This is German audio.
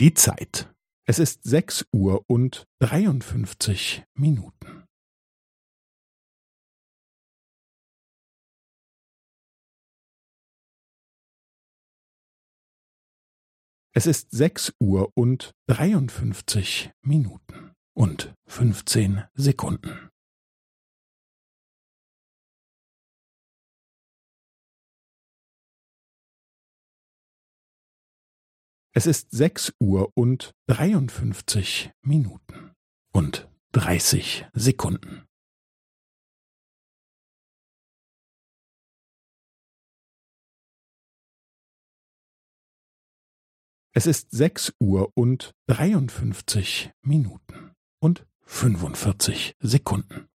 Die Zeit. Es ist sechs Uhr und dreiundfünfzig Minuten. Es ist sechs Uhr und dreiundfünfzig Minuten und fünfzehn Sekunden. Es ist sechs Uhr und dreiundfünfzig Minuten und dreißig Sekunden. Es ist sechs Uhr und dreiundfünfzig Minuten und fünfundvierzig Sekunden.